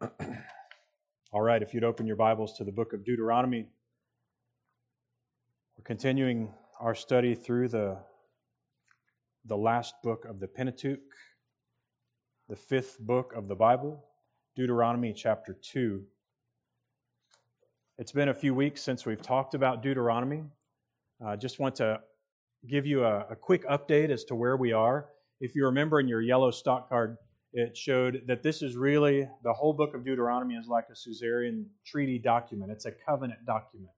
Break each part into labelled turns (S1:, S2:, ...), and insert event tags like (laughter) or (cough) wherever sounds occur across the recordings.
S1: (clears throat) All right, if you'd open your Bibles to the book of Deuteronomy, we're continuing our study through the, the last book of the Pentateuch, the fifth book of the Bible, Deuteronomy chapter 2. It's been a few weeks since we've talked about Deuteronomy. I uh, just want to give you a, a quick update as to where we are. If you remember in your yellow stock card, it showed that this is really the whole book of Deuteronomy is like a suzerain treaty document. It's a covenant document.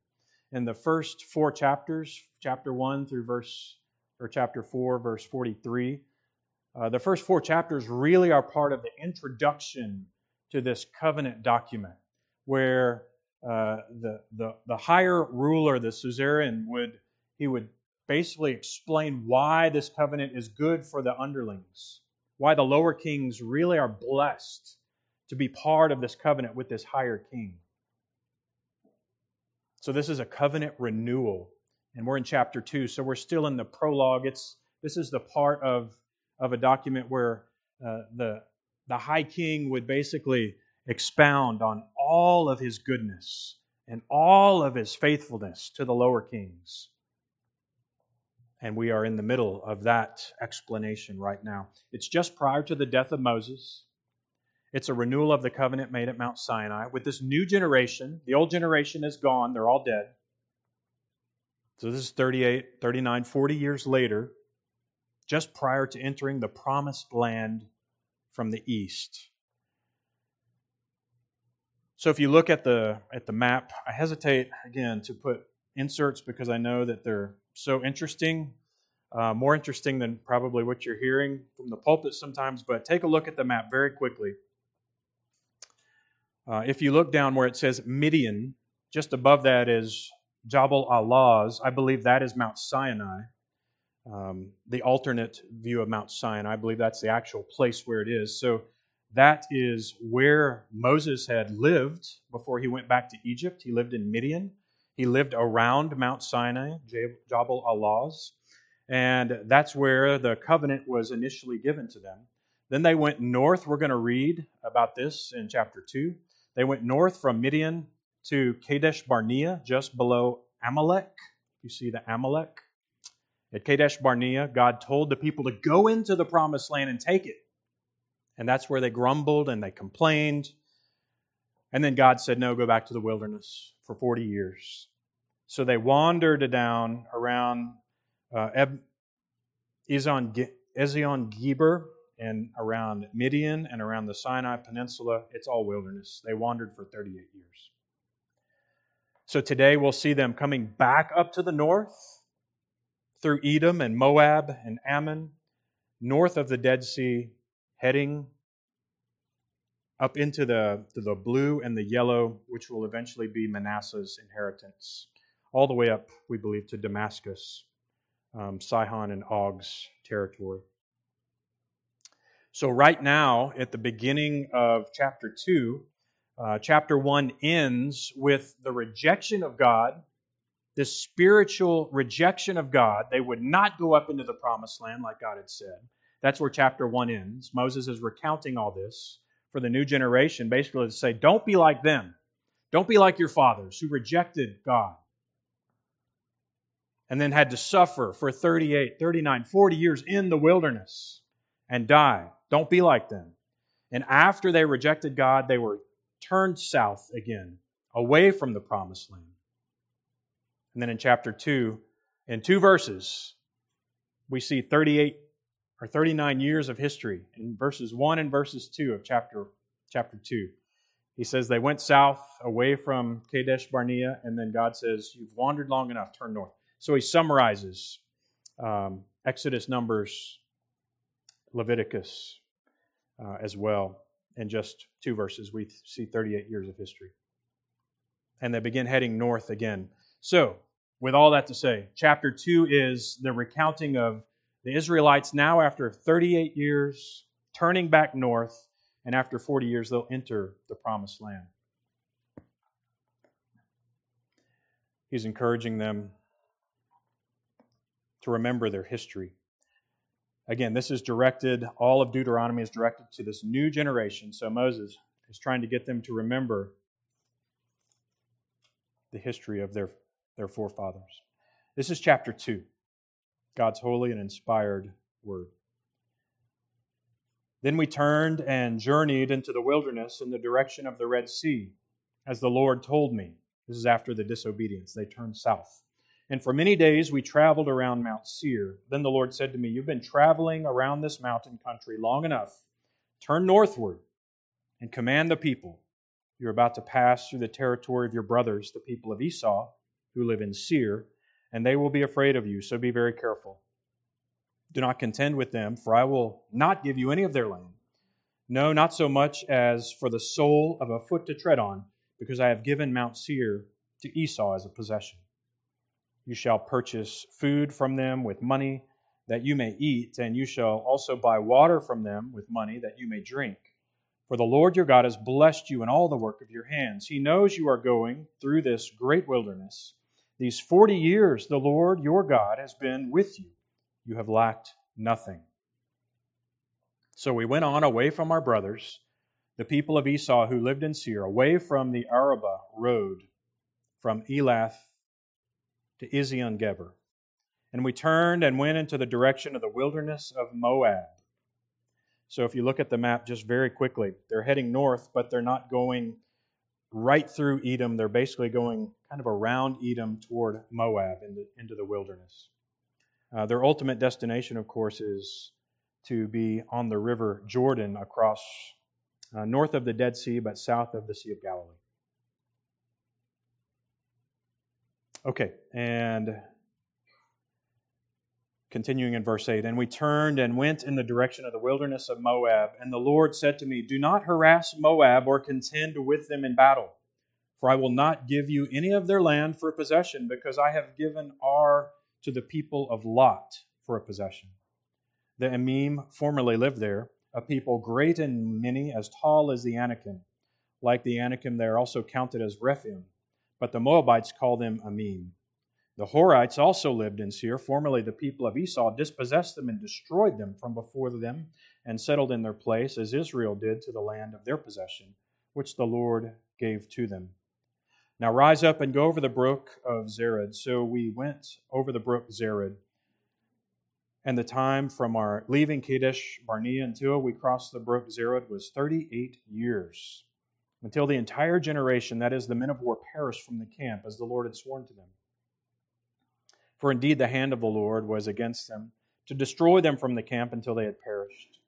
S1: In the first four chapters, chapter 1 through verse or chapter 4 verse 43, uh, the first four chapters really are part of the introduction to this covenant document where uh, the, the, the higher ruler, the suzerain, would he would basically explain why this covenant is good for the underlings why the lower kings really are blessed to be part of this covenant with this higher king. So this is a covenant renewal, and we're in chapter 2, so we're still in the prologue. It's this is the part of of a document where uh, the the high king would basically expound on all of his goodness and all of his faithfulness to the lower kings. And we are in the middle of that explanation right now. It's just prior to the death of Moses. It's a renewal of the covenant made at Mount Sinai. With this new generation, the old generation is gone, they're all dead. So this is 38, 39, 40 years later, just prior to entering the promised land from the east. So if you look at the at the map, I hesitate again to put inserts because I know that they're so interesting, uh, more interesting than probably what you're hearing from the pulpit sometimes. But take a look at the map very quickly. Uh, if you look down where it says Midian, just above that is Jabal al-Lawz. I believe that is Mount Sinai. Um, the alternate view of Mount Sinai, I believe that's the actual place where it is. So that is where Moses had lived before he went back to Egypt. He lived in Midian. He lived around Mount Sinai, Jabal al-Lawz, and that's where the covenant was initially given to them. Then they went north. We're going to read about this in chapter 2. They went north from Midian to Kadesh Barnea, just below Amalek. You see the Amalek? At Kadesh Barnea, God told the people to go into the promised land and take it. And that's where they grumbled and they complained. And then God said, No, go back to the wilderness for 40 years. So they wandered down around uh, Ezion Geber and around Midian and around the Sinai Peninsula. It's all wilderness. They wandered for 38 years. So today we'll see them coming back up to the north through Edom and Moab and Ammon, north of the Dead Sea, heading up into the, the blue and the yellow, which will eventually be Manasseh's inheritance, all the way up, we believe, to Damascus, um, Sihon and Og's territory. So, right now, at the beginning of chapter 2, uh, chapter 1 ends with the rejection of God, this spiritual rejection of God. They would not go up into the promised land like God had said. That's where chapter 1 ends. Moses is recounting all this for the new generation, basically to say, don't be like them. Don't be like your fathers who rejected God and then had to suffer for 38, 39, 40 years in the wilderness and die. Don't be like them. And after they rejected God, they were turned south again, away from the promised land. And then in chapter 2, in two verses, we see 38 or 39 years of history in verses 1 and verses 2 of chapter, chapter 2. He says they went south away from Kadesh Barnea, and then God says, You've wandered long enough, turn north. So he summarizes um, Exodus, Numbers, Leviticus uh, as well. In just two verses, we see 38 years of history. And they begin heading north again. So, with all that to say, chapter 2 is the recounting of the Israelites now, after 38 years, turning back north, and after 40 years, they'll enter the promised land. He's encouraging them to remember their history. Again, this is directed, all of Deuteronomy is directed to this new generation. So Moses is trying to get them to remember the history of their, their forefathers. This is chapter 2, God's holy and inspired word. Then we turned and journeyed into the wilderness in the direction of the Red Sea, as the Lord told me. This is after the disobedience. They turned south. And for many days we traveled around Mount Seir. Then the Lord said to me, You've been traveling around this mountain country long enough. Turn northward and command the people. You're about to pass through the territory of your brothers, the people of Esau, who live in Seir, and they will be afraid of you, so be very careful. Do not contend with them, for I will not give you any of their land. No, not so much as for the sole of a foot to tread on, because I have given Mount Seir to Esau as a possession. You shall purchase food from them with money that you may eat, and you shall also buy water from them with money that you may drink. For the Lord your God has blessed you in all the work of your hands. He knows you are going through this great wilderness. These forty years the Lord your God has been with you. You have lacked nothing. So we went on away from our brothers, the people of Esau who lived in Seir, away from the Arabah road, from Elath to Ezion Geber. And we turned and went into the direction of the wilderness of Moab. So if you look at the map just very quickly, they're heading north, but they're not going right through Edom. They're basically going kind of around Edom toward Moab into, into the wilderness. Uh, their ultimate destination, of course, is to be on the river Jordan across uh, north of the Dead Sea, but south of the Sea of Galilee. Okay, and continuing in verse 8, and we turned and went in the direction of the wilderness of Moab. And the Lord said to me, Do not harass Moab or contend with them in battle, for I will not give you any of their land for a possession, because I have given Ar to the people of Lot for a possession. The Emim formerly lived there, a people great and many, as tall as the Anakim. Like the Anakim, they are also counted as Rephaim but the Moabites call them Emim. The Horites also lived in Seir. Formerly, the people of Esau dispossessed them and destroyed them from before them and settled in their place, as Israel did to the land of their possession, which the Lord gave to them. Now rise up and go over the brook of Zered. So we went over the brook Zered. And the time from our leaving Kadesh Barnea until we crossed the brook Zered was 38 years until the entire generation, that is, the men of war, perished from the camp, as the Lord had sworn to them. For indeed the hand of the Lord was against them, to destroy them from the camp until they had perished.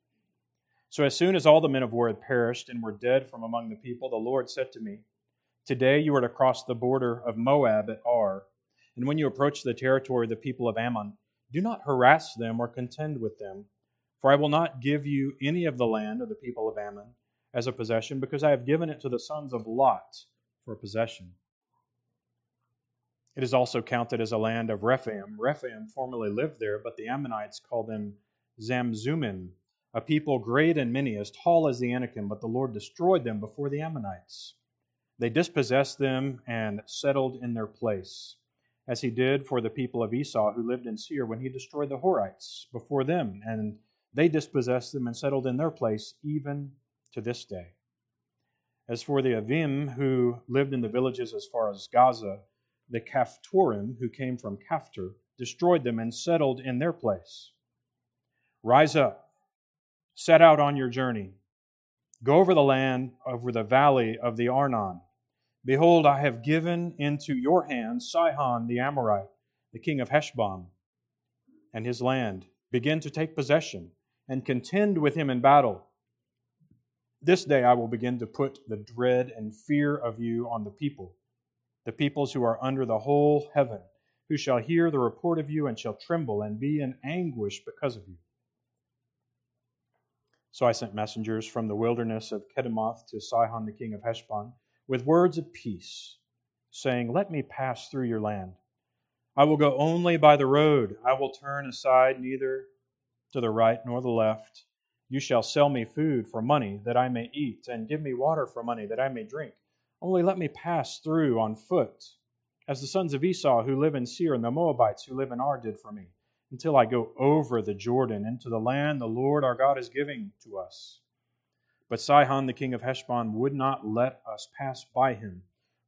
S1: So as soon as all the men of war had perished and were dead from among the people, the Lord said to me, Today you are to cross the border of Moab at Ar, and when you approach the territory of the people of Ammon, do not harass them or contend with them, for I will not give you any of the land of the people of Ammon as a possession, because I have given it to the sons of Lot for possession. It is also counted as a land of Rephaim. Rephaim formerly lived there, but the Ammonites call them Zamzummim, a people great and many, as tall as the Anakim, but the Lord destroyed them before the Ammonites. They dispossessed them and settled in their place, as he did for the people of Esau who lived in Seir when he destroyed the Horites before them, and they dispossessed them and settled in their place, even to this day. As for the Avim who lived in the villages as far as Gaza, the Caphtorim who came from Caphtor destroyed them and settled in their place. Rise up, set out on your journey. Go over the land, over the valley of the Arnon. Behold, I have given into your hands Sihon the Amorite, the king of Heshbon, and his land. Begin to take possession and contend with him in battle this day I will begin to put the dread and fear of you on the people, the peoples who are under the whole heaven, who shall hear the report of you and shall tremble and be in anguish because of you. So I sent messengers from the wilderness of Kedemoth to Sihon the king of Heshbon with words of peace, saying, Let me pass through your land. I will go only by the road. I will turn aside neither to the right nor the left. You shall sell me food for money that I may eat, and give me water for money that I may drink. Only let me pass through on foot, as the sons of Esau who live in Seir and the Moabites who live in Ar did for me, until I go over the Jordan into the land the Lord our God is giving to us. But Sihon, the king of Heshbon, would not let us pass by him,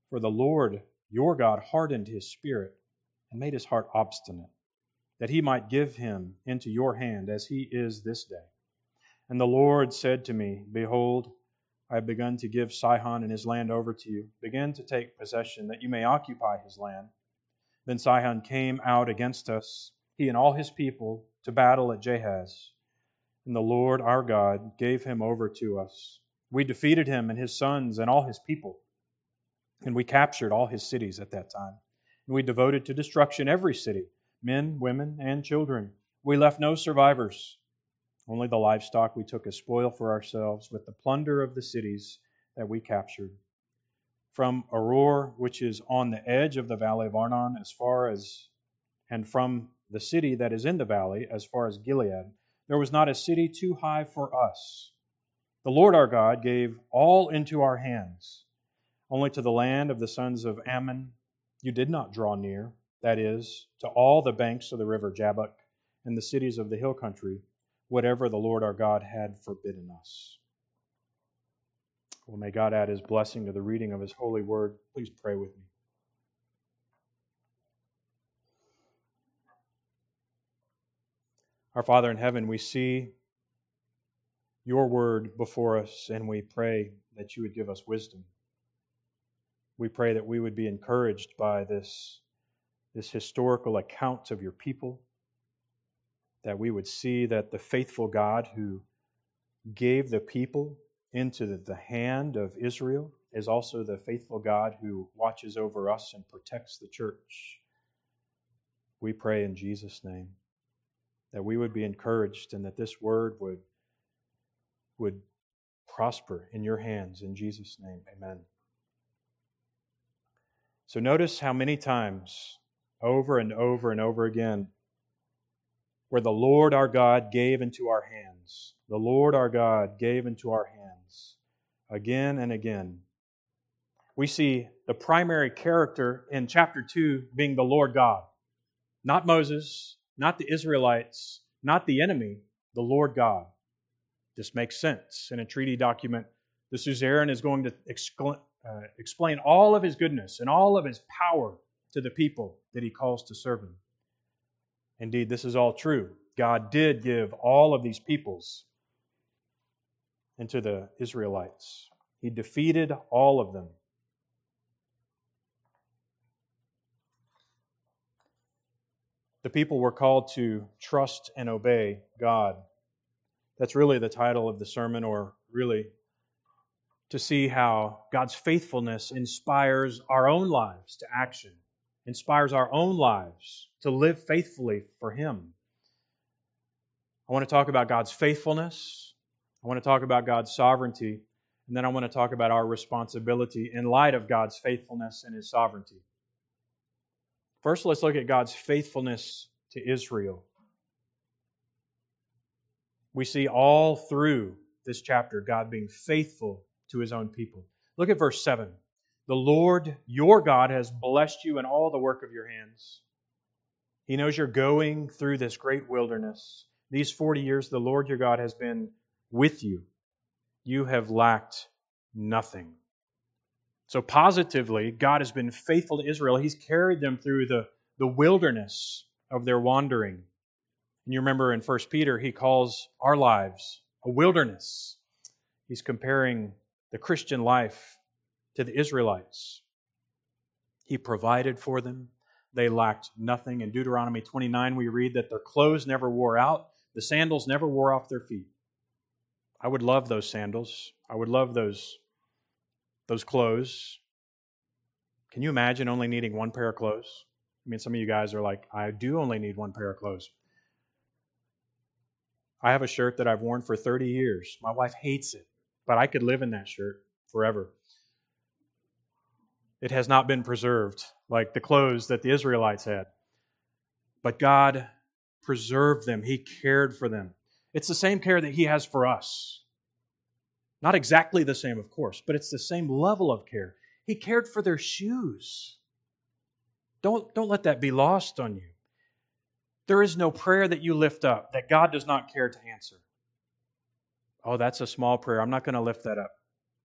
S1: for the Lord your God hardened his spirit and made his heart obstinate, that he might give him into your hand as he is this day. And the Lord said to me, Behold, I have begun to give Sihon and his land over to you. Begin to take possession, that you may occupy his land. Then Sihon came out against us, he and all his people, to battle at Jahaz. And the Lord our God gave him over to us. We defeated him and his sons and all his people. And we captured all his cities at that time. And we devoted to destruction every city, men, women, and children. We left no survivors. Only the livestock we took as spoil for ourselves, with the plunder of the cities that we captured. From Aroer, which is on the edge of the valley of Arnon, as far as, and from the city that is in the valley, as far as Gilead, there was not a city too high for us. The Lord our God gave all into our hands. Only to the land of the sons of Ammon you did not draw near, that is, to all the banks of the river Jabbok and the cities of the hill country, whatever the Lord our God had forbidden us. Well, may God add his blessing to the reading of his holy word. Please pray with me. Our Father in heaven, we see your word before us, and we pray that you would give us wisdom. We pray that we would be encouraged by this, this historical account of your people, that we would see that the faithful God who gave the people into the, hand of Israel is also the faithful God who watches over us and protects the church. We pray in Jesus' name that we would be encouraged and that this word would, would prosper in your hands. In Jesus' name, amen. So notice how many times, over and over and over again, where the Lord our God gave into our hands. The Lord our God gave into our hands again and again. We see the primary character in chapter 2 being the Lord God, not Moses, not the Israelites, not the enemy, the Lord God. This makes sense. In a treaty document, the suzerain is going to uh, explain all of his goodness and all of his power to the people that he calls to serve him. Indeed, this is all true. God did give all of these peoples into the Israelites, He defeated all of them. The people were called to trust and obey God. That's really the title of the sermon, or really to see how God's faithfulness inspires our own lives to action, inspires our own lives to live faithfully for Him. I want to talk about God's faithfulness. I want to talk about God's sovereignty. And then I want to talk about our responsibility in light of God's faithfulness and His sovereignty. First, let's look at God's faithfulness to Israel. We see all through this chapter God being faithful to His own people. Look at verse 7. The Lord your God has blessed you in all the work of your hands. He knows you're going through this great wilderness. These 40 years, the Lord your God has been with you. You have lacked nothing. So, positively, God has been faithful to Israel. He's carried them through the, the wilderness of their wandering. And you remember in 1 Peter, he calls our lives a wilderness. He's comparing the Christian life to the Israelites. He provided for them, they lacked nothing. In Deuteronomy 29, we read that their clothes never wore out, the sandals never wore off their feet. I would love those sandals. I would love those, those clothes. Can you imagine only needing one pair of clothes? I mean, some of you guys are like, I do only need one pair of clothes. I have a shirt that I've worn for 30 years. My wife hates it, but I could live in that shirt forever. It has not been preserved like the clothes that the Israelites had. But God preserved them, He cared for them. It's the same care that He has for us. Not exactly the same, of course, but it's the same level of care. He cared for their shoes. Don't, don't let that be lost on you. There is no prayer that you lift up that God does not care to answer. oh, that's a small prayer. I'm not going to lift that up.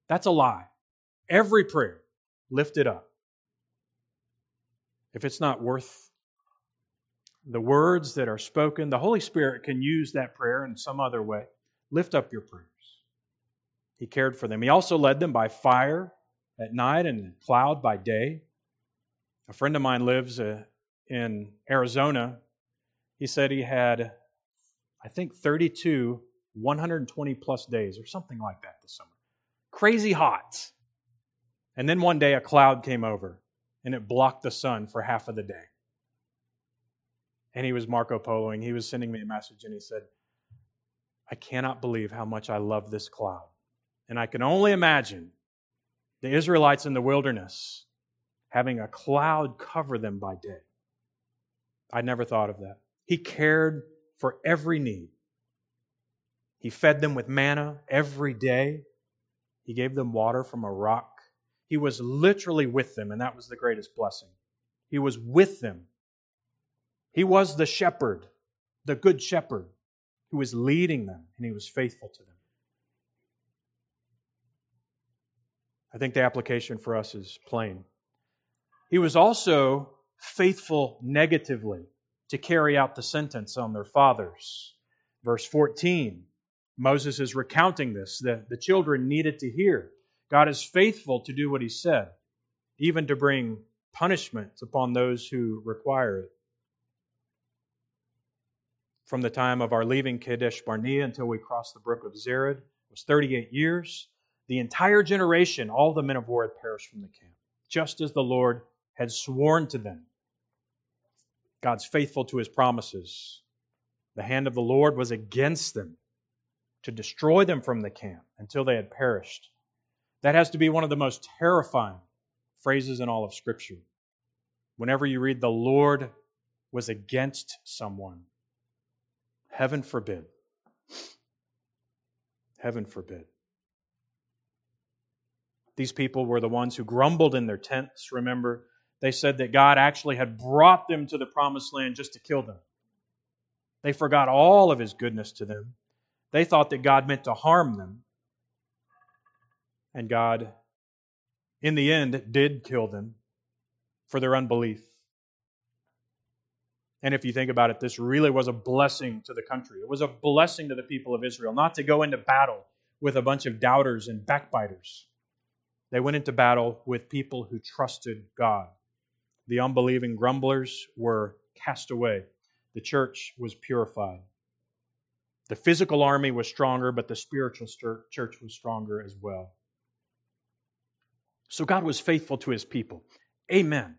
S1: That's a lie. Every prayer, lift it up. If it's not worth the words that are spoken, the Holy Spirit can use that prayer in some other way. Lift up your prayers. He cared for them. He also led them by fire at night and cloud by day. A friend of mine lives uh, in Arizona. He said he had, I think, 32 120 plus days or something like that this summer. Crazy hot. And then one day a cloud came over and it blocked the sun for half of the day. And he was Marco Poloing. He was sending me a message and he said, I cannot believe how much I love this cloud. And I can only imagine the Israelites in the wilderness having a cloud cover them by day. I never thought of that. He cared for every need. He fed them with manna every day. He gave them water from a rock. He was literally with them, and that was the greatest blessing. He was with them. He was the shepherd, the good shepherd, who was leading them, and he was faithful to them. I think the application for us is plain. He was also faithful negatively to carry out the sentence on their fathers. Verse 14 Moses is recounting this that the children needed to hear. God is faithful to do what he said, even to bring punishment upon those who require it. From the time of our leaving Kadesh Barnea until we crossed the brook of Zered was 38 years. The entire generation, all the men of war had perished from the camp, just as the Lord had sworn to them. God's faithful to his promises. The hand of the Lord was against them to destroy them from the camp until they had perished. That has to be one of the most terrifying phrases in all of Scripture. Whenever you read, the Lord was against someone, heaven forbid. Heaven forbid. These people were the ones who grumbled in their tents. Remember, they said that God actually had brought them to the promised land just to kill them. They forgot all of his goodness to them. They thought that God meant to harm them. And God, in the end, did kill them for their unbelief. And if you think about it, this really was a blessing to the country. It was a blessing to the people of Israel not to go into battle with a bunch of doubters and backbiters. They went into battle with people who trusted God. The unbelieving grumblers were cast away. The church was purified. The physical army was stronger, but the spiritual church was stronger as well. So God was faithful to his people. Amen.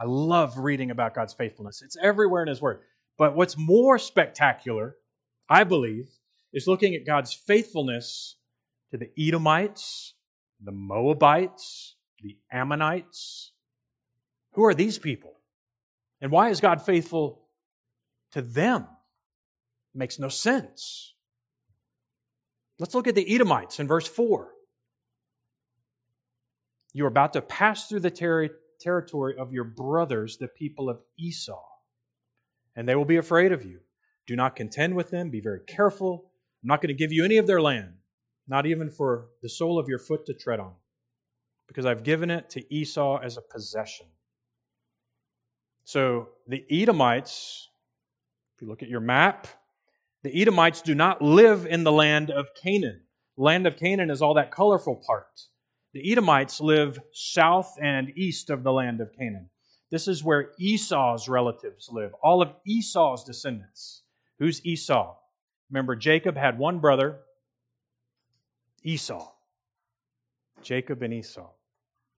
S1: I love reading about God's faithfulness. It's everywhere in his word. But what's more spectacular, I believe, is looking at God's faithfulness to the Edomites, the Moabites, the Ammonites. Who are these people? And why is God faithful to them? makes no sense. Let's look at the Edomites in verse 4. You're about to pass through the ter- territory of your brothers, the people of Esau, and they will be afraid of you. Do not contend with them. Be very careful. I'm not going to give you any of their land, not even for the sole of your foot to tread on, because I've given it to Esau as a possession. So the Edomites, if you look at your map, the Edomites do not live in the land of Canaan. Land of Canaan is all that colorful part. The Edomites live south and east of the land of Canaan. This is where Esau's relatives live, all of Esau's descendants. Who's Esau? Remember, Jacob had one brother, Esau. Jacob and Esau.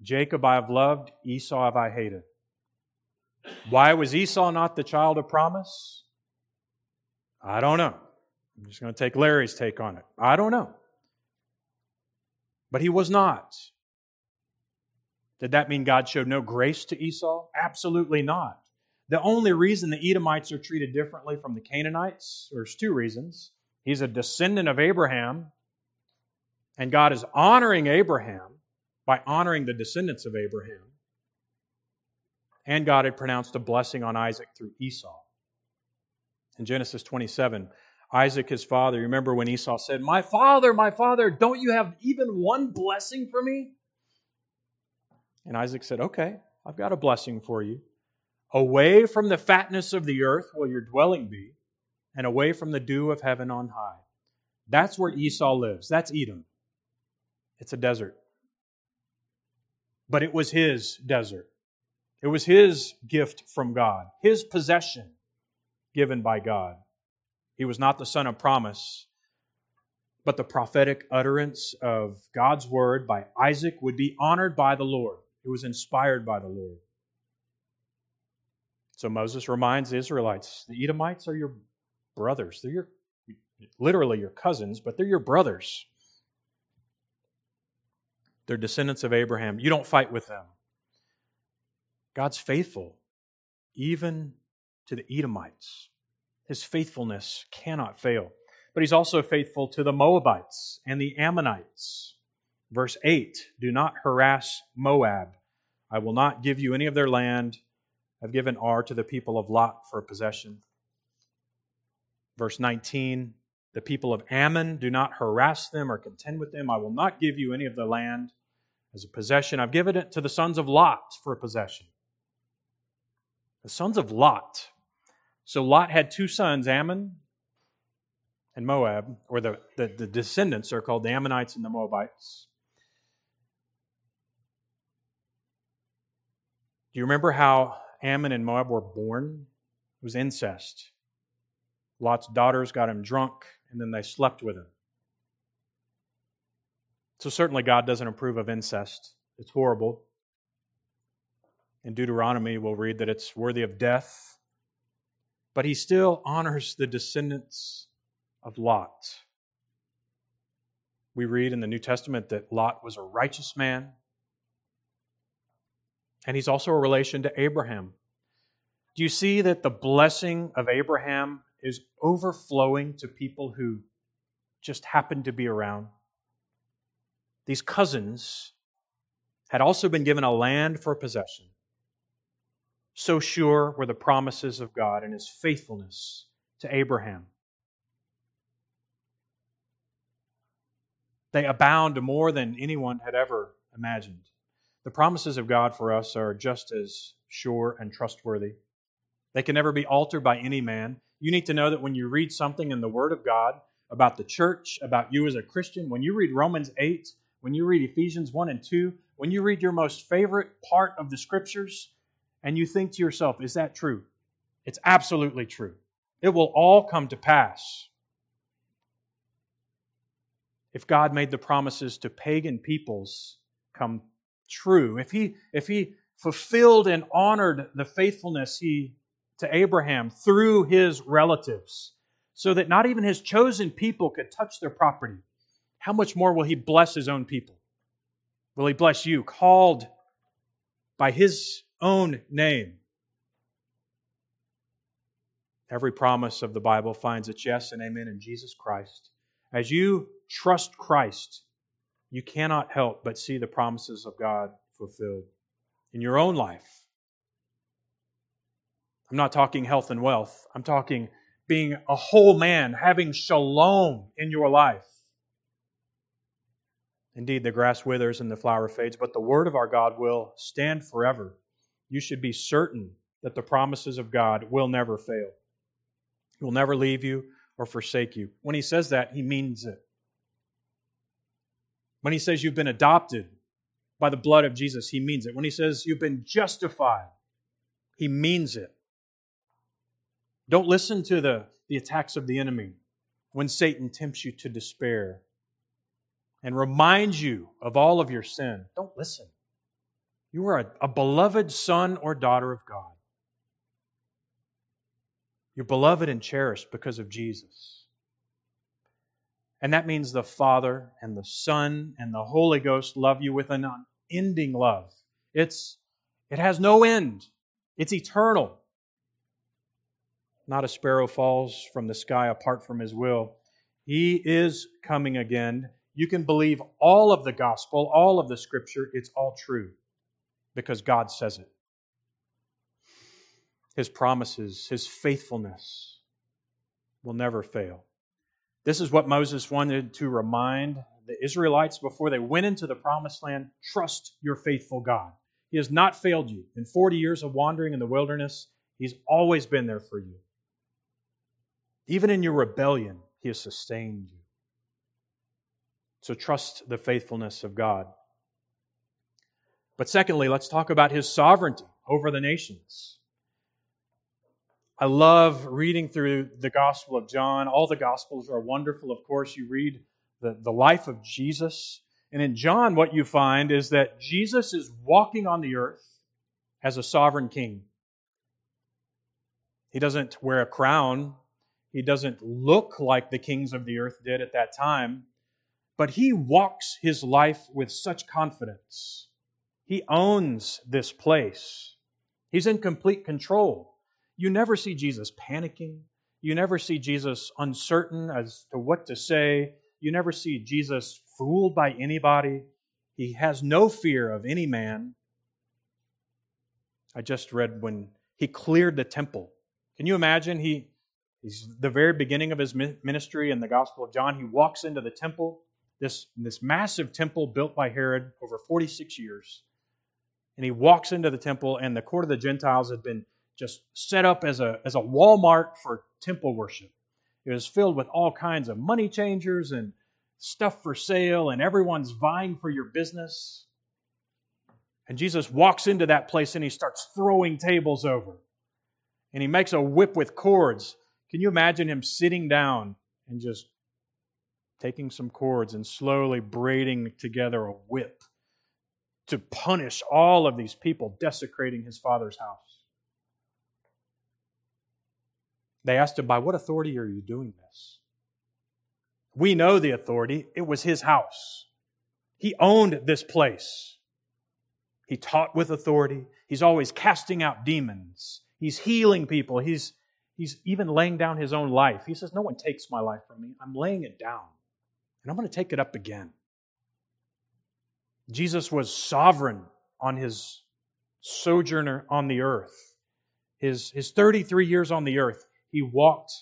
S1: Jacob I have loved, Esau have I hated. Why was Esau not the child of promise? I don't know. I'm just going to take Larry's take on it. I don't know. But he was not. Did that mean God showed no grace to Esau? Absolutely not. The only reason the Edomites are treated differently from the Canaanites, there's two reasons. He's a descendant of Abraham, and God is honoring Abraham by honoring the descendants of Abraham. And God had pronounced a blessing on Isaac through Esau in Genesis 27. Isaac, his father. Remember when Esau said, My father, my father, don't you have even one blessing for me? And Isaac said, Okay, I've got a blessing for you. Away from the fatness of the earth will your dwelling be, and away from the dew of heaven on high. That's where Esau lives. That's Edom. It's a desert. But it was his desert. It was his gift from God, his possession given by God. He was not the son of promise, but the prophetic utterance of God's word by Isaac would be honored by the Lord. It was inspired by the Lord. So Moses reminds the Israelites the Edomites are your brothers. They're your, literally your cousins, but they're your brothers. They're descendants of Abraham. You don't fight with them. God's faithful, even to the Edomites. His faithfulness cannot fail. But he's also faithful to the Moabites and the Ammonites. Verse 8 Do not harass Moab. I will not give you any of their land. I've given Ar to the people of Lot for a possession. Verse 19 The people of Ammon, do not harass them or contend with them. I will not give you any of the land as a possession. I've given it to the sons of Lot for a possession. The sons of Lot. So Lot had two sons, Ammon and Moab, or the, the, the descendants are called the Ammonites and the Moabites. Do you remember how Ammon and Moab were born? It was incest. Lot's daughters got him drunk, and then they slept with him. So, certainly, God doesn't approve of incest. It's horrible. In Deuteronomy, we'll read that it's worthy of death. But he still honors the descendants of Lot. We read in the New Testament that Lot was a righteous man, and he's also a relation to Abraham. Do you see that the blessing of Abraham is overflowing to people who just happen to be around? These cousins had also been given a land for possession. So sure were the promises of God and his faithfulness to Abraham. They abound more than anyone had ever imagined. The promises of God for us are just as sure and trustworthy. They can never be altered by any man. You need to know that when you read something in the Word of God about the church, about you as a Christian, when you read Romans 8, when you read Ephesians 1 and 2, when you read your most favorite part of the scriptures, and you think to yourself, is that true? It's absolutely true. It will all come to pass. If God made the promises to pagan peoples come true, if he, if he fulfilled and honored the faithfulness he to Abraham through his relatives, so that not even his chosen people could touch their property, how much more will he bless his own people? Will he bless you, called by his own name? Every promise of the Bible finds its yes and amen in Jesus Christ. As you trust Christ, you cannot help but see the promises of God fulfilled in your own life. I'm not talking health and wealth. I'm talking being a whole man, having shalom in your life. Indeed, the grass withers and the flower fades, but the word of our God will stand forever. You should be certain that the promises of God will never fail. He will never leave you or forsake you. When he says that, he means it. When he says you've been adopted by the blood of Jesus, he means it. When he says you've been justified, he means it. Don't listen to the, the attacks of the enemy when Satan tempts you to despair and reminds you of all of your sin, don't listen. You are a, a beloved son or daughter of God. You're beloved and cherished because of Jesus. And that means the Father and the Son and the Holy Ghost love you with an unending love. It's, it has no end, it's eternal. Not a sparrow falls from the sky apart from His will. He is coming again you can believe all of the gospel, all of the scripture, it's all true because God says it. His promises, His faithfulness will never fail. This is what Moses wanted to remind the Israelites before they went into the promised land trust your faithful God. He has not failed you. In 40 years of wandering in the wilderness, He's always been there for you. Even in your rebellion, He has sustained you. So trust the faithfulness of God. But secondly, let's talk about His sovereignty over the nations. I love reading through the Gospel of John. All the Gospels are wonderful, of course. You read the, the life of Jesus. And in John, what you find is that Jesus is walking on the earth as a sovereign king. He doesn't wear a crown, he doesn't look like the kings of the earth did at that time, but he walks his life with such confidence. He owns this place, he's in complete control. You never see Jesus panicking. You never see Jesus uncertain as to what to say. You never see Jesus fooled by anybody. He has no fear of any man. I just read when he cleared the temple. Can you imagine? He, he's the very beginning of his ministry in the Gospel of John. He walks into the temple, this, this massive temple built by Herod over 46 years. And he walks into the temple, and the court of the Gentiles had been just set up as a, as a Walmart for temple worship. It was filled with all kinds of money changers and stuff for sale, and everyone's vying for your business. And Jesus walks into that place and he starts throwing tables over. And he makes a whip with cords. Can you imagine him sitting down and just taking some cords and slowly braiding together a whip to punish all of these people desecrating his father's house? They asked him, By what authority are you doing this? We know the authority. It was his house. He owned this place. He taught with authority. He's always casting out demons. He's healing people. He's, he's even laying down his own life. He says, No one takes my life from me. I'm laying it down, and I'm going to take it up again. Jesus was sovereign on his sojourner on the earth. His, his 33 years on the earth, he walked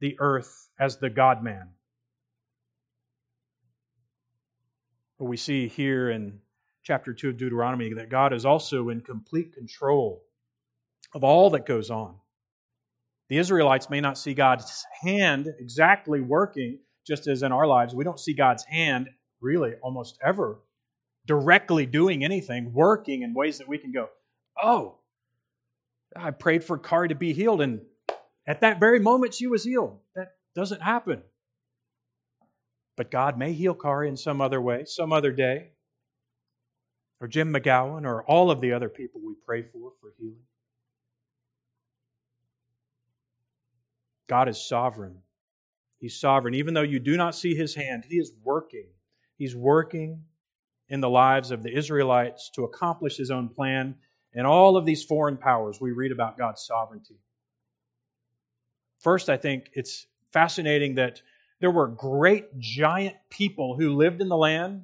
S1: the earth as the God man. But we see here in chapter 2 of Deuteronomy that God is also in complete control of all that goes on. The Israelites may not see God's hand exactly working, just as in our lives. We don't see God's hand really almost ever directly doing anything, working in ways that we can go, oh, I prayed for Kari to be healed, and at that very moment, she was healed. That doesn't happen. But God may heal Kari in some other way, some other day, or Jim McGowan, or all of the other people we pray for for healing. God is sovereign. He's sovereign. Even though you do not see his hand, he is working. He's working in the lives of the Israelites to accomplish his own plan and all of these foreign powers. We read about God's sovereignty. First, I think it's fascinating that there were great giant people who lived in the land,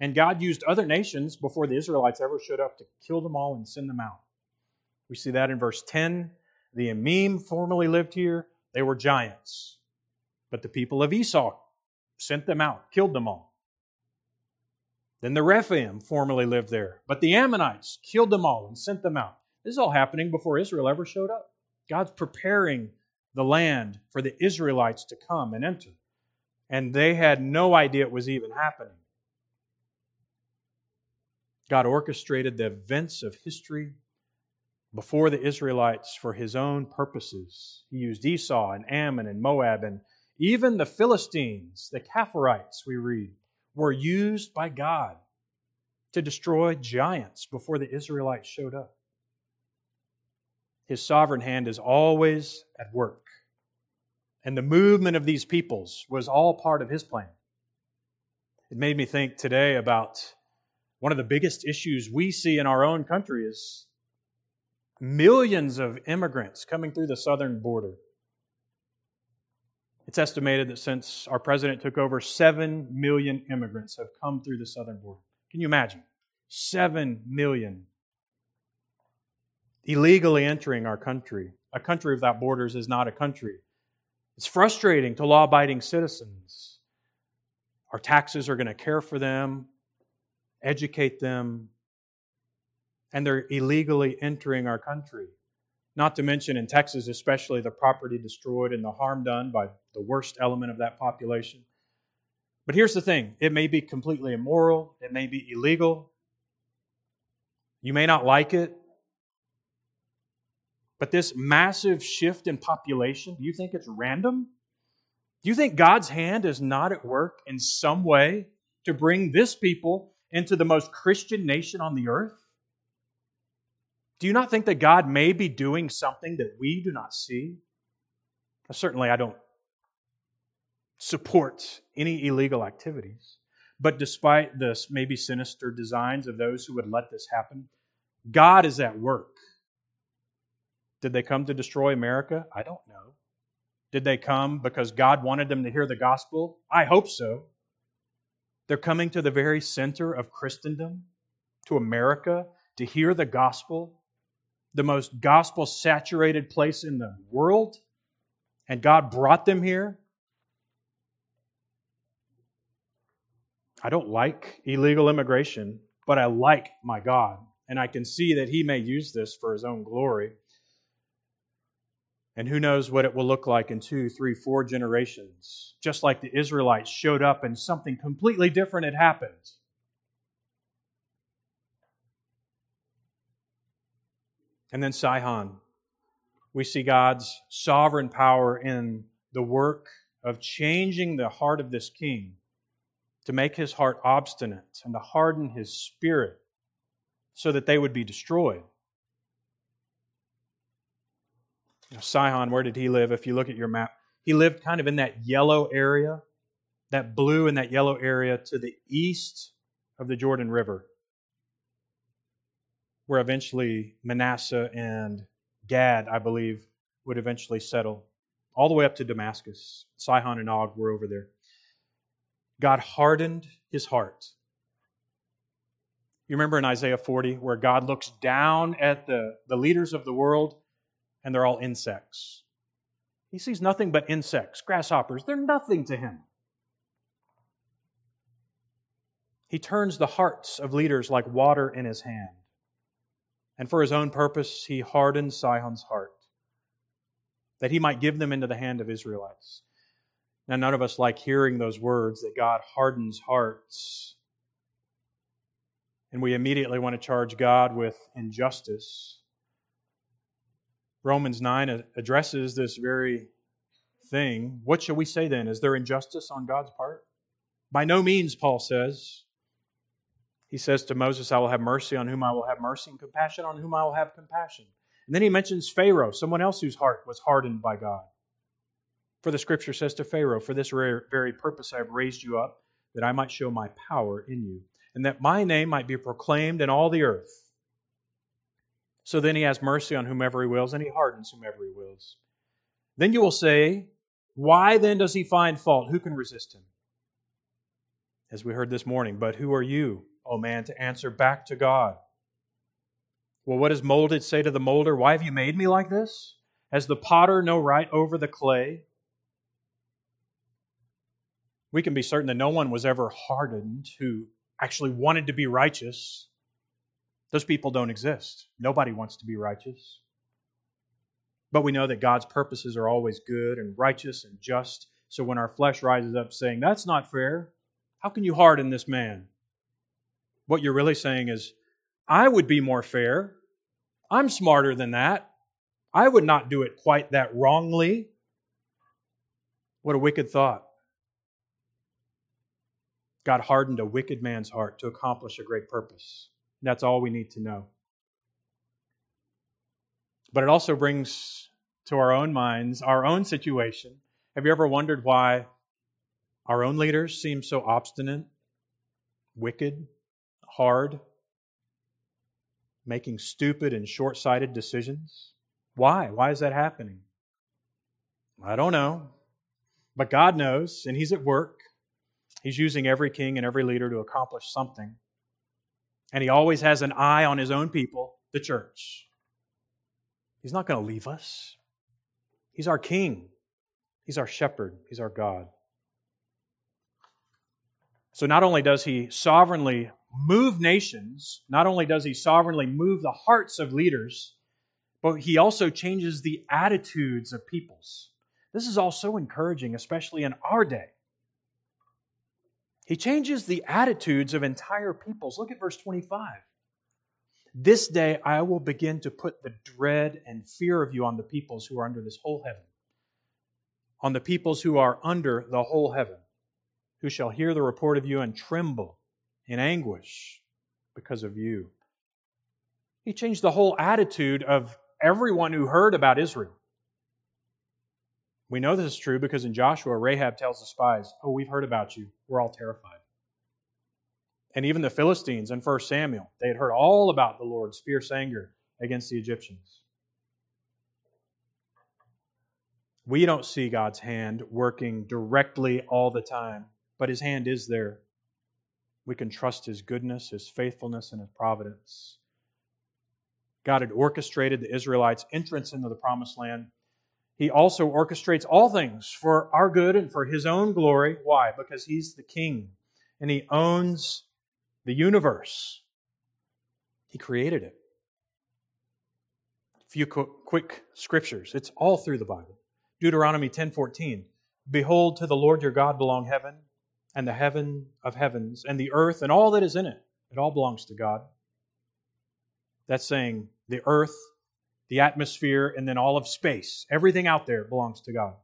S1: and God used other nations before the Israelites ever showed up to kill them all and send them out. We see that in verse 10. The Emim formerly lived here, they were giants. But the people of Esau sent them out, killed them all. Then the Rephaim formerly lived there, but the Ammonites killed them all and sent them out. This is all happening before Israel ever showed up. God's preparing the land for the Israelites to come and enter. And they had no idea it was even happening. God orchestrated the events of history before the Israelites for his own purposes. He used Esau and Ammon and Moab and even the Philistines, the Kaphirites, we read, were used by God to destroy giants before the Israelites showed up. His sovereign hand is always at work. And the movement of these peoples was all part of his plan. It made me think today about one of the biggest issues we see in our own country is millions of immigrants coming through the southern border. It's estimated that since our president took over, 7 million immigrants have come through the southern border. Can you imagine? 7 million illegally entering our country. A country without borders is not a country. It's frustrating to law abiding citizens. Our taxes are going to care for them, educate them, and they're illegally entering our country. Not to mention in Texas, especially, the property destroyed and the harm done by the worst element of that population. But here's the thing it may be completely immoral, it may be illegal. You may not like it. But this massive shift in population, do you think it's random? Do you think God's hand is not at work in some way to bring this people into the most Christian nation on the earth? Do you not think that God may be doing something that we do not see? Certainly, I don't support any illegal activities. But despite the maybe sinister designs of those who would let this happen, God is at work. Did they come to destroy America? I don't know. Did they come because God wanted them to hear the gospel? I hope so. They're coming to the very center of Christendom, to America, to hear the gospel, the most gospel saturated place in the world. And God brought them here. I don't like illegal immigration, but I like my God. And I can see that He may use this for His own glory. And who knows what it will look like in two, three, four generations. Just like the Israelites showed up and something completely different had happened. And then Sihon. We see God's sovereign power in the work of changing the heart of this king to make his heart obstinate and to harden his spirit so that they would be destroyed. Sihon, where did he live? If you look at your map, he lived kind of in that yellow area, that blue and that yellow area to the east of the Jordan River, where eventually Manasseh and Gad, I believe, would eventually settle, all the way up to Damascus. Sihon and Og were over there. God hardened his heart. You remember in Isaiah 40 where God looks down at the, the leaders of the world and they're all insects. He sees nothing but insects, grasshoppers. They're nothing to him. He turns the hearts of leaders like water in his hand. And for his own purpose, he hardens Sihon's heart, that he might give them into the hand of Israelites. Now, none of us like hearing those words that God hardens hearts. And we immediately want to charge God with injustice. Romans 9 addresses this very thing. What shall we say then? Is there injustice on God's part? By no means, Paul says. He says to Moses, I will have mercy on whom I will have mercy, and compassion on whom I will have compassion. And then he mentions Pharaoh, someone else whose heart was hardened by God. For the scripture says to Pharaoh, For this very purpose I have raised you up, that I might show my power in you, and that my name might be proclaimed in all the earth. So then he has mercy on whomever he wills, and he hardens whomever he wills. Then you will say, Why then does he find fault? Who can resist him? As we heard this morning, but who are you, O man, to answer back to God? Well, what does molded say to the molder? Why have you made me like this? Has the potter no right over the clay? We can be certain that no one was ever hardened who actually wanted to be righteous those people don't exist. Nobody wants to be righteous. But we know that God's purposes are always good and righteous and just. So when our flesh rises up saying, That's not fair, how can you harden this man? What you're really saying is, I would be more fair. I'm smarter than that. I would not do it quite that wrongly. What a wicked thought. God hardened a wicked man's heart to accomplish a great purpose. That's all we need to know. But it also brings to our own minds our own situation. Have you ever wondered why our own leaders seem so obstinate, wicked, hard, making stupid and short sighted decisions? Why? Why is that happening? I don't know. But God knows, and He's at work. He's using every king and every leader to accomplish something. And he always has an eye on his own people, the church. He's not going to leave us. He's our king. He's our shepherd, He's our God. So not only does He sovereignly move nations, not only does He sovereignly move the hearts of leaders, but He also changes the attitudes of peoples. This is all so encouraging, especially in our day. He changes the attitudes of entire peoples. Look at verse 25. This day I will begin to put the dread and fear of you on the peoples who are under this whole heaven, on the peoples who are under the whole heaven, who shall hear the report of you and tremble in anguish because of you. He changed the whole attitude of everyone who heard about Israel. We know this is true because in Joshua, Rahab tells the spies, Oh, we've heard about you. We're all terrified. And even the Philistines in 1 Samuel, they had heard all about the Lord's fierce anger against the Egyptians. We don't see God's hand working directly all the time, but His hand is there. We can trust His goodness, His faithfulness, and His providence. God had orchestrated the Israelites' entrance into the promised land he also orchestrates all things for our good and for His own glory. Why? Because He's the King and He owns the universe. He created it. A few quick scriptures. It's all through the Bible. Deuteronomy 10:14. Behold, to the Lord your God belong heaven and the heaven of heavens and the earth and all that is in it. It all belongs to God. That's saying the earth the atmosphere, and then all of space. Everything out there belongs to God.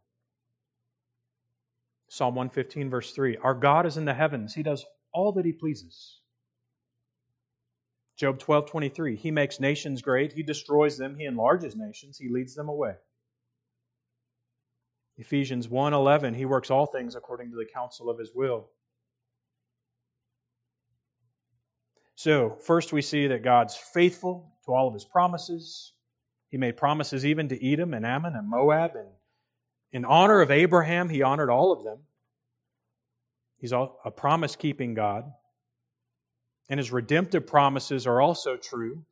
S1: Psalm 115, verse 3 Our God is in the heavens, He does all that He pleases. Job 12, 23 He makes nations great, He destroys them, He enlarges nations, He leads them away. Ephesians 1, 11 He works all things according to the counsel of His will. So, first we see that God's faithful to all of His promises. He made promises even to Edom and Ammon and Moab. And in honor of Abraham, he honored all of them. He's a promise keeping God. And his redemptive promises are also true.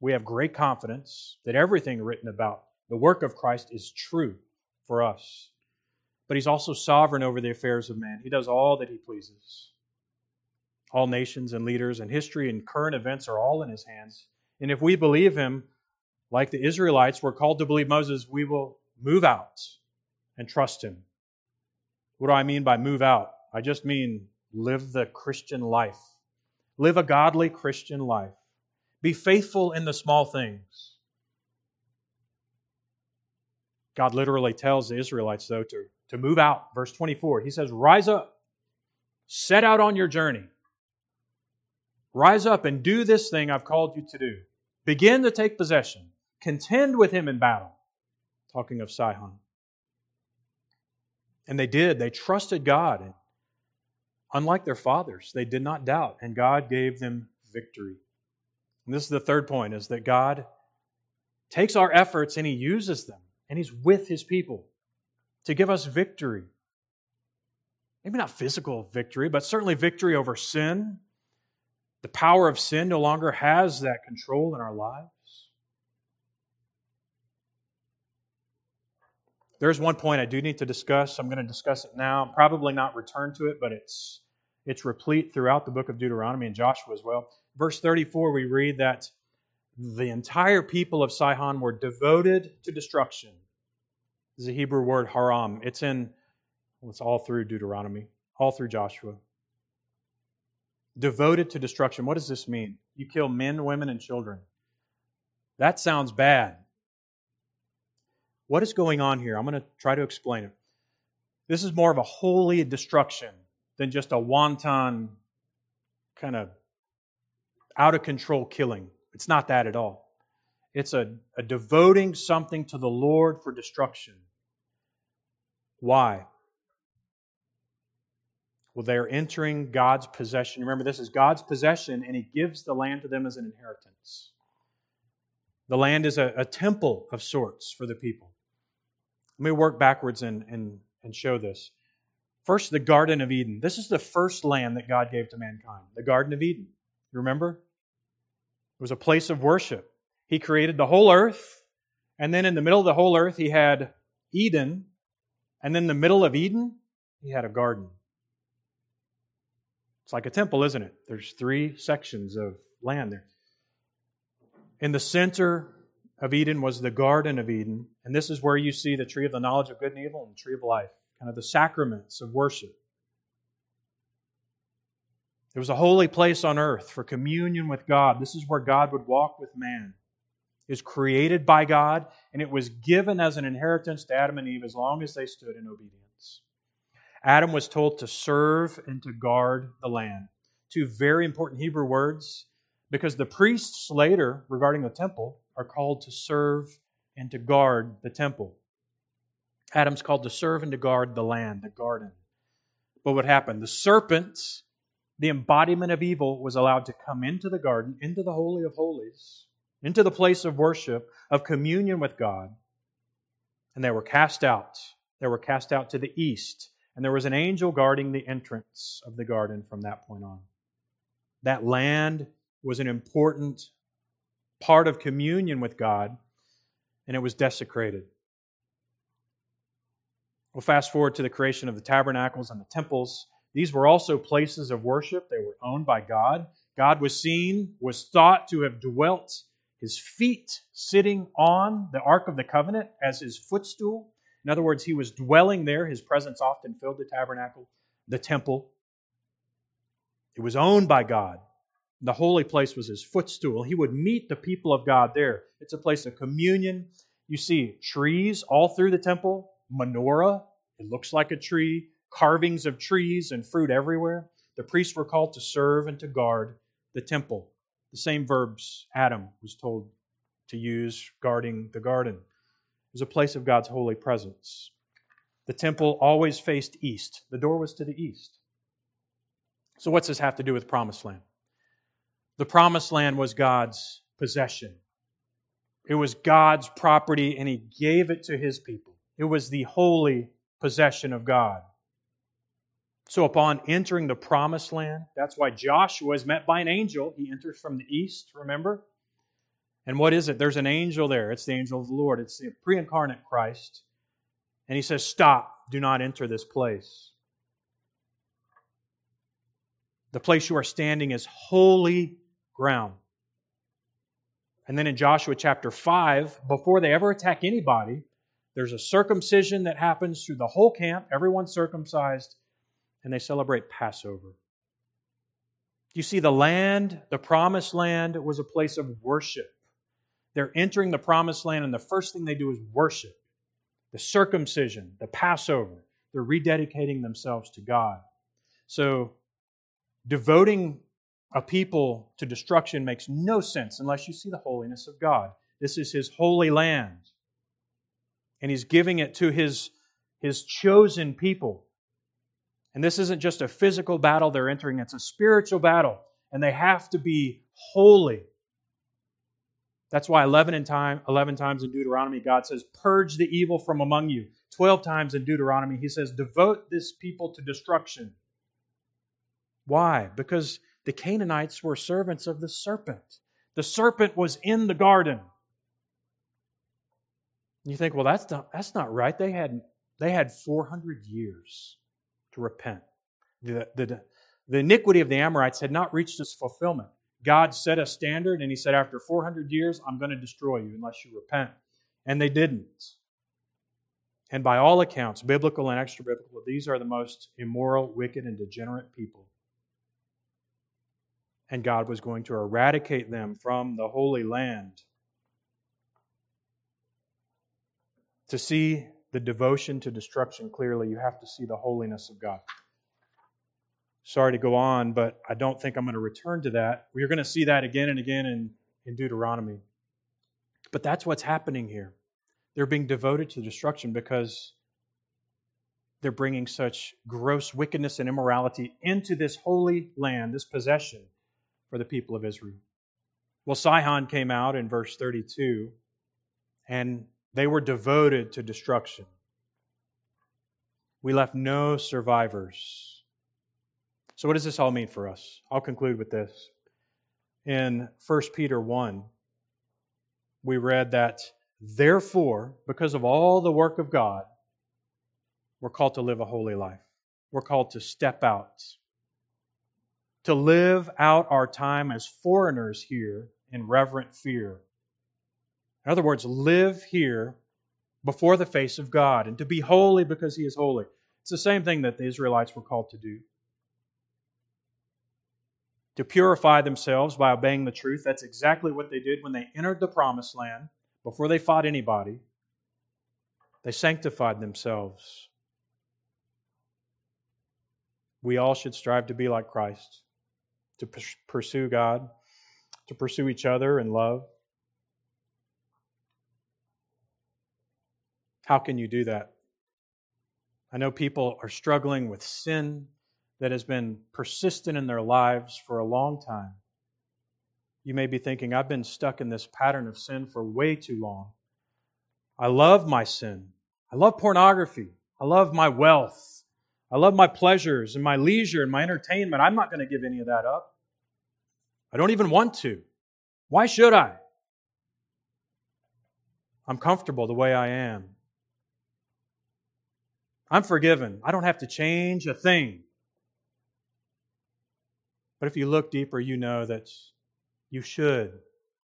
S1: We have great confidence that everything written about the work of Christ is true for us. But he's also sovereign over the affairs of man. He does all that he pleases. All nations and leaders and history and current events are all in his hands. And if we believe him, like the Israelites were called to believe Moses, we will move out and trust him. What do I mean by move out? I just mean live the Christian life. Live a godly Christian life. Be faithful in the small things. God literally tells the Israelites, though, to, to move out. Verse 24, he says, Rise up, set out on your journey. Rise up and do this thing I've called you to do. Begin to take possession. Contend with him in battle. Talking of Sihon. And they did. They trusted God. And unlike their fathers, they did not doubt, and God gave them victory. And this is the third point is that God takes our efforts and he uses them, and he's with his people to give us victory. Maybe not physical victory, but certainly victory over sin. The power of sin no longer has that control in our lives. There's one point I do need to discuss. I'm going to discuss it now. Probably not return to it, but it's it's replete throughout the book of Deuteronomy and Joshua as well. Verse 34, we read that the entire people of Sihon were devoted to destruction. This is a Hebrew word, haram. It's in, well, it's all through Deuteronomy, all through Joshua. Devoted to destruction. What does this mean? You kill men, women, and children. That sounds bad. What is going on here? I'm going to try to explain it. This is more of a holy destruction than just a wanton, kind of out of control killing. It's not that at all. It's a, a devoting something to the Lord for destruction. Why? Well, they're entering God's possession. Remember, this is God's possession, and He gives the land to them as an inheritance. The land is a, a temple of sorts for the people. Let me work backwards and, and, and show this. First, the Garden of Eden. This is the first land that God gave to mankind, the Garden of Eden. You remember? It was a place of worship. He created the whole earth, and then in the middle of the whole earth, He had Eden, And then the middle of Eden, he had a garden. It's like a temple, isn't it? There's three sections of land there. In the center of Eden was the Garden of Eden, and this is where you see the tree of the knowledge of good and evil and the tree of life, kind of the sacraments of worship. It was a holy place on earth for communion with God. This is where God would walk with man. It was created by God, and it was given as an inheritance to Adam and Eve as long as they stood in obedience. Adam was told to serve and to guard the land. Two very important Hebrew words because the priests later, regarding the temple, are called to serve and to guard the temple. Adam's called to serve and to guard the land, the garden. But what happened? The serpent, the embodiment of evil, was allowed to come into the garden, into the Holy of Holies, into the place of worship, of communion with God. And they were cast out. They were cast out to the east and there was an angel guarding the entrance of the garden from that point on. That land was an important part of communion with God, and it was desecrated. We'll fast forward to the creation of the tabernacles and the temples. These were also places of worship. They were owned by God. God was seen, was thought to have dwelt his feet sitting on the Ark of the Covenant as his footstool. In other words, he was dwelling there. His presence often filled the tabernacle, the temple. It was owned by God. The holy place was his footstool. He would meet the people of God there. It's a place of communion. You see trees all through the temple, menorah, it looks like a tree, carvings of trees and fruit everywhere. The priests were called to serve and to guard the temple. The same verbs Adam was told to use guarding the garden It was a place of God's holy presence. The temple always faced east, the door was to the east. So, what's this have to do with promised land? The promised land was God's possession. It was God's property, and He gave it to His people. It was the holy possession of God. So, upon entering the promised land, that's why Joshua is met by an angel. He enters from the east, remember? And what is it? There's an angel there. It's the angel of the Lord. It's the pre incarnate Christ. And he says, Stop. Do not enter this place. The place you are standing is holy ground. And then in Joshua chapter 5, before they ever attack anybody, there's a circumcision that happens through the whole camp. Everyone's circumcised, and they celebrate Passover. You see, the land, the promised land, was a place of worship. They're entering the promised land, and the first thing they do is worship the circumcision, the Passover. They're rededicating themselves to God. So, devoting a people to destruction makes no sense unless you see the holiness of God. This is His holy land. And He's giving it to His, his chosen people. And this isn't just a physical battle they're entering, it's a spiritual battle. And they have to be holy. That's why 11, in time, 11 times in Deuteronomy, God says, Purge the evil from among you. 12 times in Deuteronomy, He says, Devote this people to destruction. Why? Because the Canaanites were servants of the serpent. The serpent was in the garden. You think, well, that's not, that's not right. They had, they had 400 years to repent. The, the, the iniquity of the Amorites had not reached its fulfillment. God set a standard and he said, after 400 years, I'm going to destroy you unless you repent. And they didn't. And by all accounts, biblical and extra biblical, these are the most immoral, wicked, and degenerate people. And God was going to eradicate them from the Holy Land. To see the devotion to destruction clearly, you have to see the holiness of God. Sorry to go on, but I don't think I'm going to return to that. We're going to see that again and again in, in Deuteronomy. But that's what's happening here. They're being devoted to destruction because they're bringing such gross wickedness and immorality into this holy land, this possession for the people of Israel. Well, Sihon came out in verse 32, and they were devoted to destruction. We left no survivors so, what does this all mean for us? I'll conclude with this. In 1 Peter 1, we read that, therefore, because of all the work of God, We're called to live a holy life. We're called to step out, to live out our time as foreigners here in reverent fear. In other words, live here before the face of God and to be holy because He is holy. It's the same thing that the Israelites were called to do. To purify themselves by obeying the truth. That's exactly what they did when they entered the promised land before they fought anybody. They sanctified themselves. We all should strive to be like Christ, to pursue God, to pursue each other in love. How can you do that? I know people are struggling with sin that has been persistent in their lives for a long time. You may be thinking, I've been stuck in this pattern of sin for way too long. I love my sin. I love pornography. I love my wealth. I love my pleasures and my leisure and my entertainment. I'm not going to give any of that up. I don't even want to. Why should I? I'm comfortable the way I am. I'm forgiven. I don't have to change a thing. But if you look deeper, you know that you should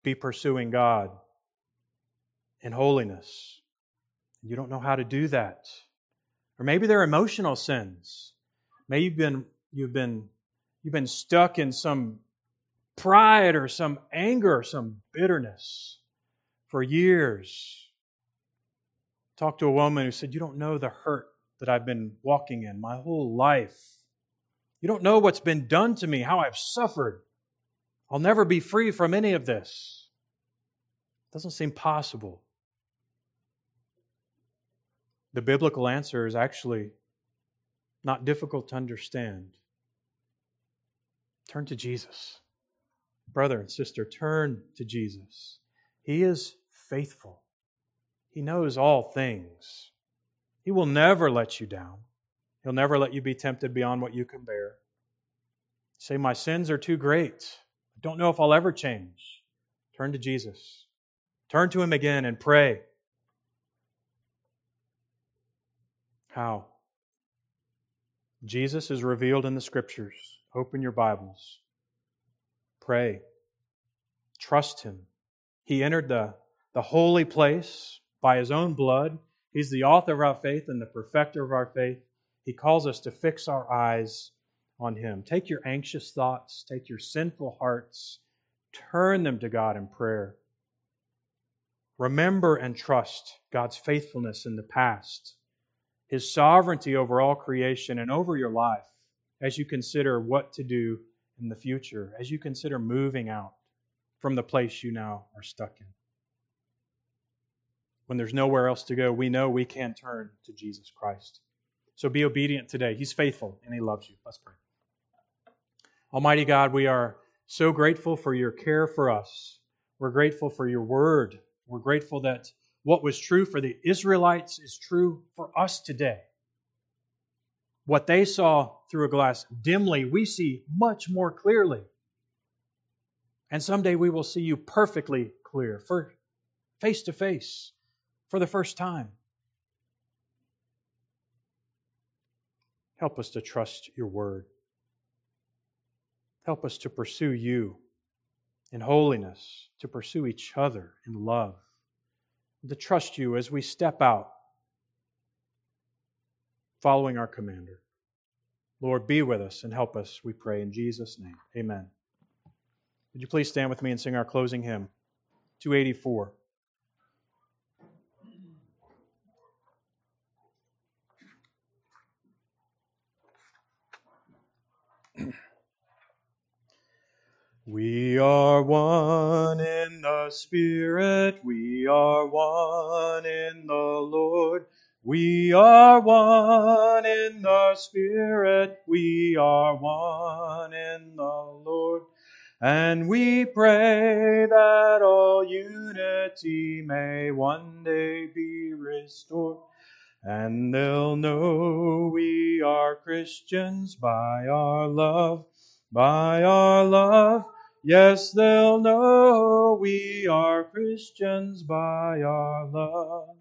S1: be pursuing God in holiness. You don't know how to do that. Or maybe they're emotional sins. Maybe you've been, you've been, you've been stuck in some pride or some anger or some bitterness for years. Talked to a woman who said, You don't know the hurt that I've been walking in my whole life. You don't know what's been done to me, how I've suffered. I'll never be free from any of this. It doesn't seem possible. The biblical answer is actually not difficult to understand. Turn to Jesus. Brother and sister, turn to Jesus. He is faithful, He knows all things. He will never let you down. He'll never let you be tempted beyond what you can bear. Say, My sins are too great. I don't know if I'll ever change. Turn to Jesus. Turn to Him again and pray. How? Jesus is revealed in the Scriptures. Open your Bibles. Pray. Trust Him. He entered the, the holy place by His own blood. He's the author of our faith and the perfecter of our faith. He calls us to fix our eyes on Him. Take your anxious thoughts, take your sinful hearts, turn them to God in prayer. Remember and trust God's faithfulness in the past, His sovereignty over all creation and over your life as you consider what to do in the future, as you consider moving out from the place you now are stuck in when there's nowhere else to go, we know we can turn to Jesus Christ. So be obedient today. He's faithful and He loves you. Let's pray. Almighty God, we are so grateful for your care for us. We're grateful for your word. We're grateful that what was true for the Israelites is true for us today. What they saw through a glass dimly, we see much more clearly. And someday we will see you perfectly clear, for face to face for the first time. Help us to trust your word. Help us to pursue you in holiness, to pursue each other in love, to trust you as we step out following our commander. Lord, be with us and help us, we pray in Jesus' name. Amen. Would you please stand with me and sing our closing hymn, 284. We are one in the Spirit, we are one in the Lord. We are one in the Spirit, we are one in the Lord. And we pray that all unity may one day be restored. And they'll know we are Christians by our love by our love. Yes, they'll know we are Christians by our love.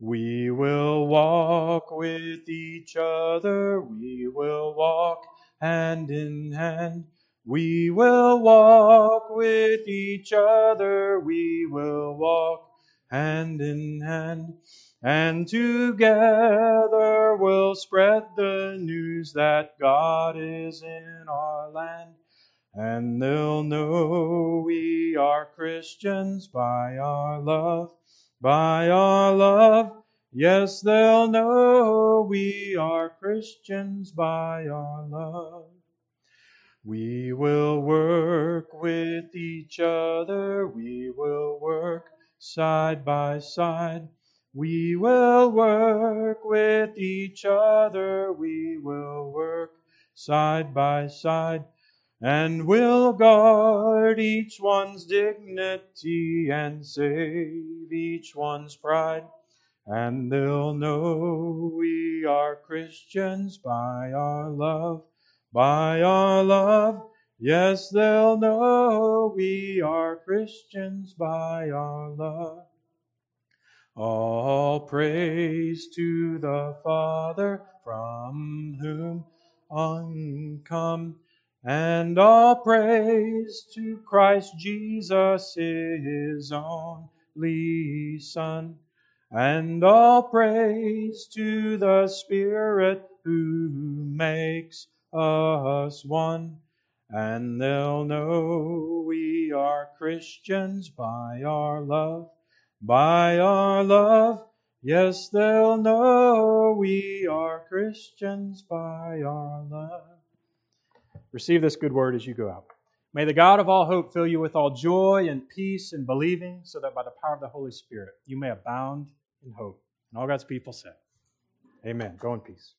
S1: We will walk with each other, we will walk hand in hand. We will walk with each other, we will walk hand in hand. And together we'll spread the news that God is in our land. And they'll know we are Christians by our love, by our love. Yes, they'll know we are Christians by our love. We will work with each other, we will work side by side. We will work with each other, we will work side by side, and we'll guard each one's dignity and save each one's pride. And they'll know we are Christians by our love by our love. Yes, they'll know we are Christians by our love. All praise to the Father from whom on come, and all praise to Christ Jesus, his only Son, and all praise to the Spirit who makes us one, and they'll know we are Christians by our love, by our love. Yes, they'll know we are Christians by our love. Receive this good word as you go out. May the God of all hope fill you with all joy and peace in believing, so that by the power of the Holy Spirit you may abound in hope. And all God's people said, Amen. Go in peace.